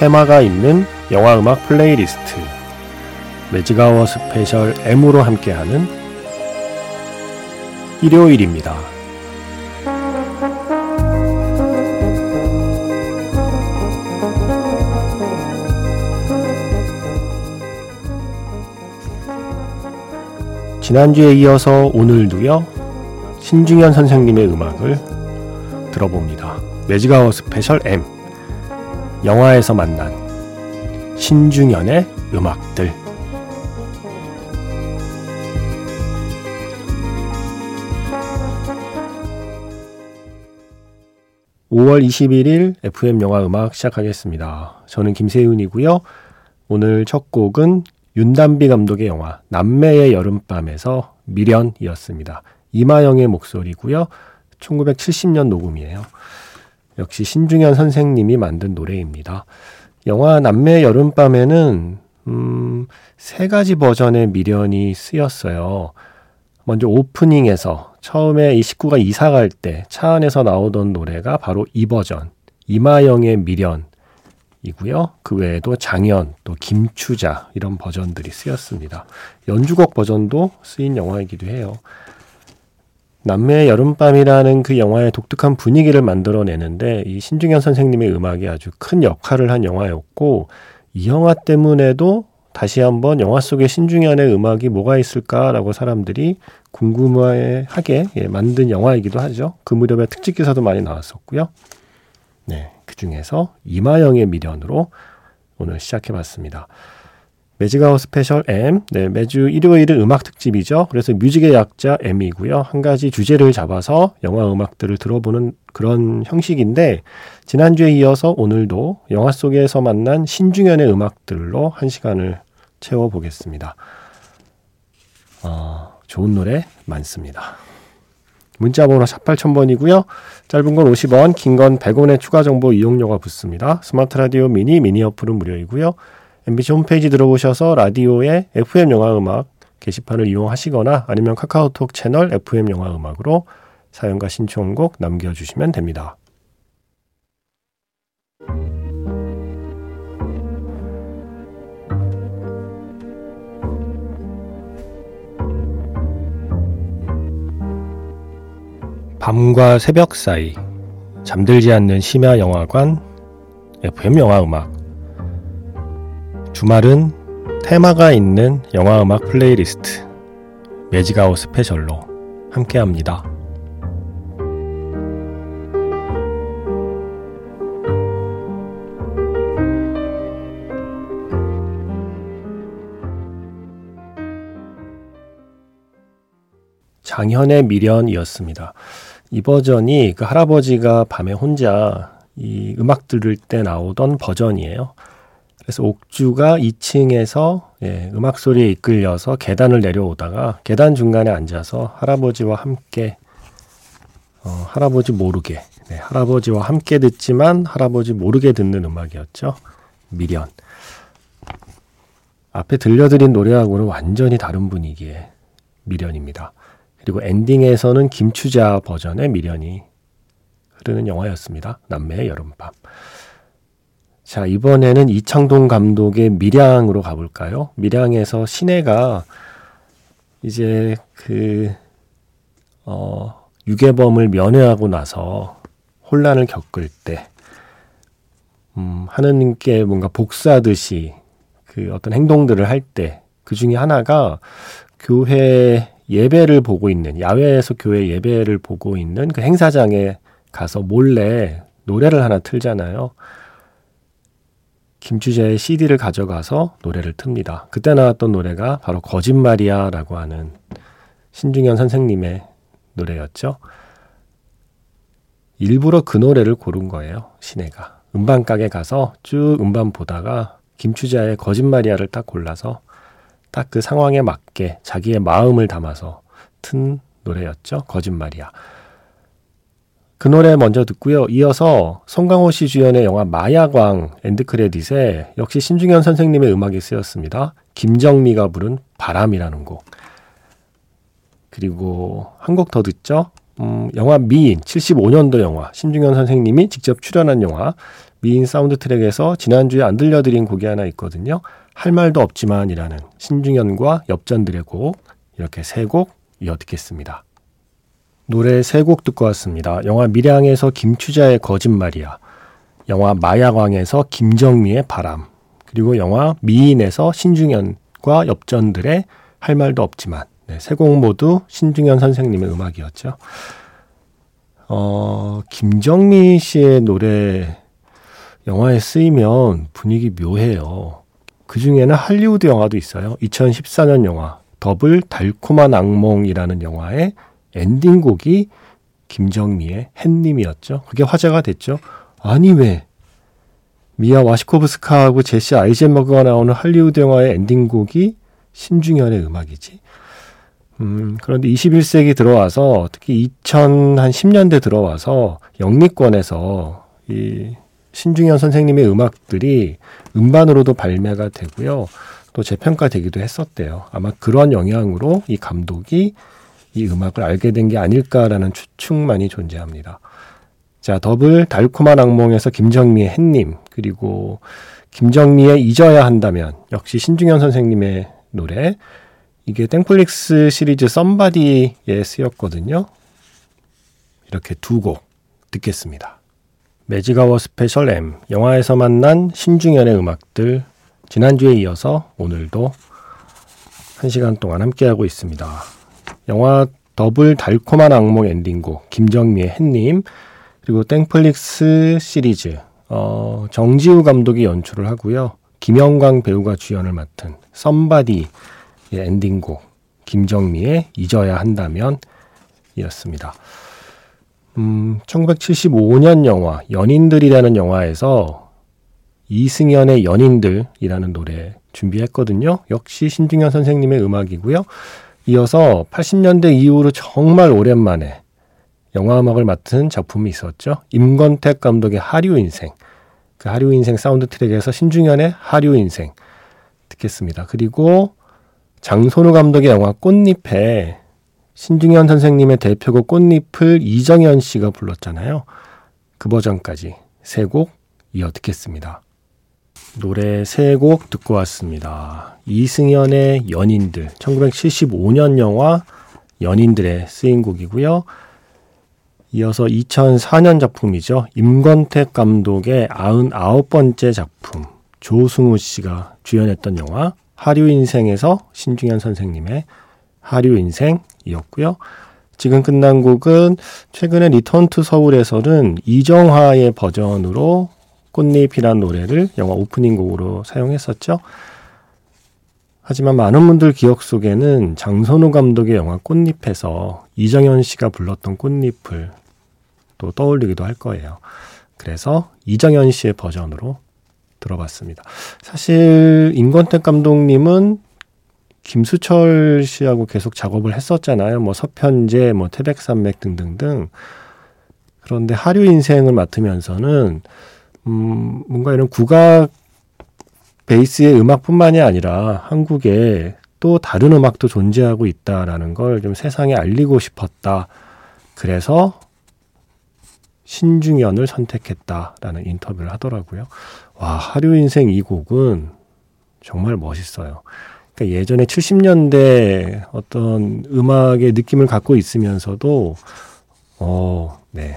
테마가 있는 영화 음악 playlist Magic Hour Special M으로 함께하는 일요일입니다. 지난주에 이어서 오늘도요 신중현 선생님의 음악을 들어봅니다. Magic Hour Special M 영화에서 만난 신중현의 음악들 5월 21일 FM 영화 음악 시작하겠습니다. 저는 김세윤이고요. 오늘 첫 곡은 윤단비 감독의 영화 남매의 여름밤에서 미련이었습니다. 이마영의 목소리고요. 1970년 녹음이에요. 역시 신중현 선생님이 만든 노래입니다. 영화 남매 여름밤에는 음, 세 가지 버전의 미련이 쓰였어요. 먼저 오프닝에서 처음에 이 식구가 이사 갈 때 차 안에서 나오던 노래가 바로 이 버전 이마영의 미련이고요. 그 외에도 장현 또 김추자 이런 버전들이 쓰였습니다. 연주곡 버전도 쓰인 영화이기도 해요. 남매의 여름밤이라는 그 영화의 독특한 분위기를 만들어내는데 이 신중현 선생님의 음악이 아주 큰 역할을 한 영화였고 이 영화 때문에도 다시 한번 영화 속에 신중현의 음악이 뭐가 있을까라고 사람들이 궁금해하게 예, 만든 영화이기도 하죠. 그 무렵에 특집 기사도 많이 나왔었고요. 네, 그 중에서 이마영의 미련으로 오늘 시작해봤습니다. Magic Hour Special M. 네, 매주 일요일은 음악 특집이죠. 그래서 music의 약자 M이고요. 한 가지 주제를 잡아서 영화 음악들을 들어보는 그런 형식인데 지난주에 이어서 오늘도 영화 속에서 만난 신중현의 음악들로 한 시간을 채워보겠습니다. 어, 좋은 노래 많습니다. 문자번호 48,000번이고요. 짧은 건 50원, 긴 건 100원의 추가 정보 이용료가 붙습니다. 스마트 라디오 미니, 미니 어플은 무료이고요. MBC 홈페이지 들어오셔서 라디오에 FM 영화 음악 게시판을 이용하시거나 아니면 카카오톡 채널 FM 영화 음악으로 사연과 신청곡 남겨주시면 됩니다. 밤과 새벽 사이 잠들지 않는 심야 영화관 FM 영화 음악 주말은 테마가 있는 영화 음악 playlist Magic Hour Special로 함께합니다. 장현의 미련이었습니다. 이 버전이 그 할아버지가 밤에 혼자 이 음악 들을 때 나오던 버전이에요. 그래서 옥주가 2층에서 예, 음악 소리에 이끌려서 계단을 내려오다가 계단 중간에 앉아서 할아버지와 함께 어, 할아버지 모르게 네, 할아버지와 함께 듣지만 할아버지 모르게 듣는 음악이었죠. 미련. 앞에 들려드린 노래하고는 완전히 다른 분위기의 미련입니다. 그리고 엔딩에서는 김추자 버전의 미련이 흐르는 영화였습니다. 남매의 여름밤. 자, 이번에는 이창동 감독의 밀양으로 가볼까요? 밀양에서 시내가 이제 그, 어, 유괴범을 면회하고 나서 혼란을 겪을 때, 음, 하느님께 뭔가 복수하듯이 그 어떤 행동들을 할 때, 그 중에 하나가 교회 예배를 보고 있는, 야외에서 교회 예배를 보고 있는 그 행사장에 가서 몰래 노래를 하나 틀잖아요. 김추재의 CD를 가져가서 노래를 틉니다. 그때 나왔던 노래가 바로 거짓말이야 라고 하는 신중현 선생님의 노래였죠. 일부러 그 노래를 고른 거예요. 시내가. 음반 가게 가서 쭉 음반 보다가 김추자의 거짓말이야를 딱 골라서 딱 그 상황에 맞게 자기의 마음을 담아서 튼 노래였죠. 거짓말이야. 그 노래 먼저 듣고요. 이어서 송강호 씨 주연의 영화 마약왕 end credit에 역시 신중현 선생님의 음악이 쓰였습니다. 김정미가 부른 바람이라는 곡. 그리고 한 곡 더 듣죠. 음, 영화 미인 75년도 영화 신중현 선생님이 직접 출연한 영화 미인 사운드 트랙에서 지난주에 안 들려드린 곡이 하나 있거든요. 할 말도 없지만이라는 신중현과 엽전들의 곡 이렇게 세 곡 이어 듣겠습니다. 노래 세 곡 듣고 왔습니다. 영화 밀양에서 김추자의 거짓말이야. 영화 마약왕에서 김정미의 바람. 그리고 영화 미인에서 신중현과 엽전들의 할 말도 없지만. 네, 세곡 모두 신중현 선생님의 음악이었죠. 어, 김정미 씨의 노래 영화에 쓰이면 분위기 묘해요. 그 중에는 할리우드 영화도 있어요. 2014년 영화 더블 달콤한 악몽이라는 영화의 엔딩곡이 김정미의 햇님이었죠. 그게 화제가 됐죠. 아니 왜 미아 와시코브스카하고 제시 아이젠버그가 나오는 할리우드 영화의 엔딩곡이 신중현의 음악이지. 음, 그런데 21세기 들어와서 특히 2010년대 들어와서 영미권에서 이 신중현 선생님의 음악들이 음반으로도 발매가 되고요. 또 재평가되기도 했었대요. 아마 그런 영향으로 이 감독이 이 음악을 알게 된 게 아닐까라는 추측만이 존재합니다. 자, 더블 달콤한 악몽에서 김정미의 햇님, 그리고 김정미의 잊어야 한다면, 역시 신중현 선생님의 노래, 이게 땡플릭스 시리즈 Somebody에 쓰였거든요. 이렇게 두 곡 듣겠습니다. Magic Hour Special M, 영화에서 만난 신중현의 음악들, 지난주에 이어서 오늘도 한 시간 동안 함께하고 있습니다. 영화 더블 달콤한 악몽 엔딩곡, 김정미의 햇님, 그리고 땡플릭스 시리즈, 어, 정지우 감독이 연출을 하고요. 김영광 배우가 주연을 맡은 Somebody 엔딩곡, 김정미의 잊어야 한다면 이었습니다. 음, 1975년 영화 연인들이라는 영화에서 이승연의 연인들이라는 노래 준비했거든요. 역시 신중현 선생님의 음악이고요. 이어서 80년대 이후로 정말 오랜만에 영화 음악을 맡은 작품이 있었죠. 임권택 감독의 하류 인생. 그 하류 인생 사운드 트랙에서 신중현의 하류 인생 듣겠습니다. 그리고 장선우 감독의 영화 꽃잎에 신중현 선생님의 대표곡 꽃잎을 이정현 씨가 불렀잖아요. 그 버전까지 세 곡 이어 듣겠습니다. 노래 세 곡 듣고 왔습니다. 이승연의 연인들, 1975년 영화 연인들의 쓰인 곡이고요. 이어서 2004년 작품이죠. 임권택 감독의 99번째 작품, 조승우 씨가 주연했던 영화 하류 인생에서 신중현 선생님의 하류 인생이었고요. 지금 끝난 곡은 최근에 Return to Seoul에서는 이정화의 버전으로 꽃잎이란 노래를 영화 오프닝 곡으로 사용했었죠. 하지만 많은 분들 기억 속에는 장선우 감독의 영화 꽃잎에서 이정현 씨가 불렀던 꽃잎을 또 떠올리기도 할 거예요. 그래서 이정현 씨의 버전으로 들어봤습니다. 사실 임권택 감독님은 김수철 씨하고 계속 작업을 했었잖아요. 뭐 서편제, 뭐 태백산맥 등등등. 그런데 하류 인생을 맡으면서는 음, 뭔가 이런 국악 베이스의 음악뿐만이 아니라 한국에 또 다른 음악도 존재하고 있다라는 걸 좀 세상에 알리고 싶었다. 그래서 신중현을 선택했다라는 인터뷰를 하더라고요. 와, 하류 인생 이 곡은 정말 멋있어요. 그러니까 예전에 70년대 어떤 음악의 느낌을 갖고 있으면서도 어, 네.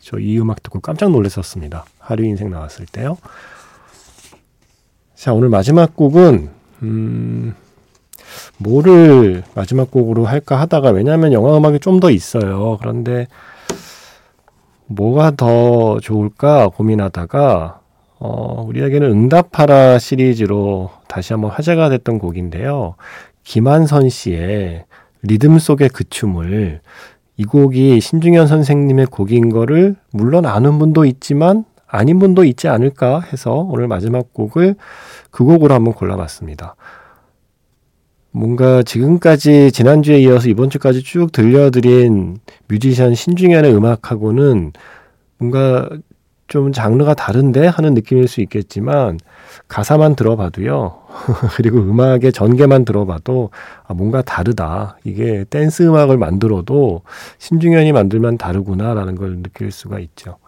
저 이 음악 듣고 깜짝 놀랐었습니다. 하류 인생 나왔을 때요. 자, 오늘 마지막 곡은, 음, 뭐를 마지막 곡으로 할까 하다가, 왜냐하면 영화 음악이 좀 더 있어요. 그런데, 뭐가 더 좋을까 고민하다가, 어, 우리에게는 응답하라 시리즈로 다시 한번 화제가 됐던 곡인데요. 김한선 씨의 리듬 속의 그 춤을 이 곡이 신중현 선생님의 곡인 거를 물론 아는 분도 있지만 아닌 분도 있지 않을까 해서 오늘 마지막 곡을 그 곡으로 한번 골라봤습니다. 뭔가 지금까지 지난주에 이어서 이번 주까지 쭉 들려드린 뮤지션 신중현의 음악하고는 뭔가 좀 장르가 다른데 하는 느낌일 수 있겠지만 가사만 들어봐도요. 그리고 음악의 전개만 들어봐도 아, 뭔가 다르다. 이게 댄스 음악을 만들어도 신중현이 만들면 다르구나라는 걸 느낄 수가 있죠.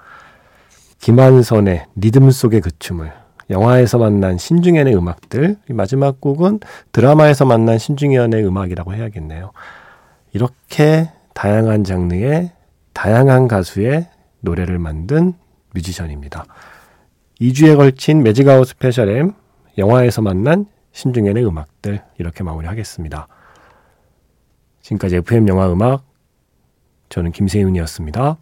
김완선의 리듬 속의 그 춤을 영화에서 만난 신중현의 음악들 마지막 곡은 드라마에서 만난 신중현의 음악이라고 해야겠네요. 이렇게 다양한 장르의 다양한 가수의 노래를 만든 뮤지션입니다. 2주에 걸친 Magic Hour Special M 영화에서 만난 신중현의 음악들 이렇게 마무리하겠습니다. 지금까지 FM 영화 음악 저는 김세윤이었습니다.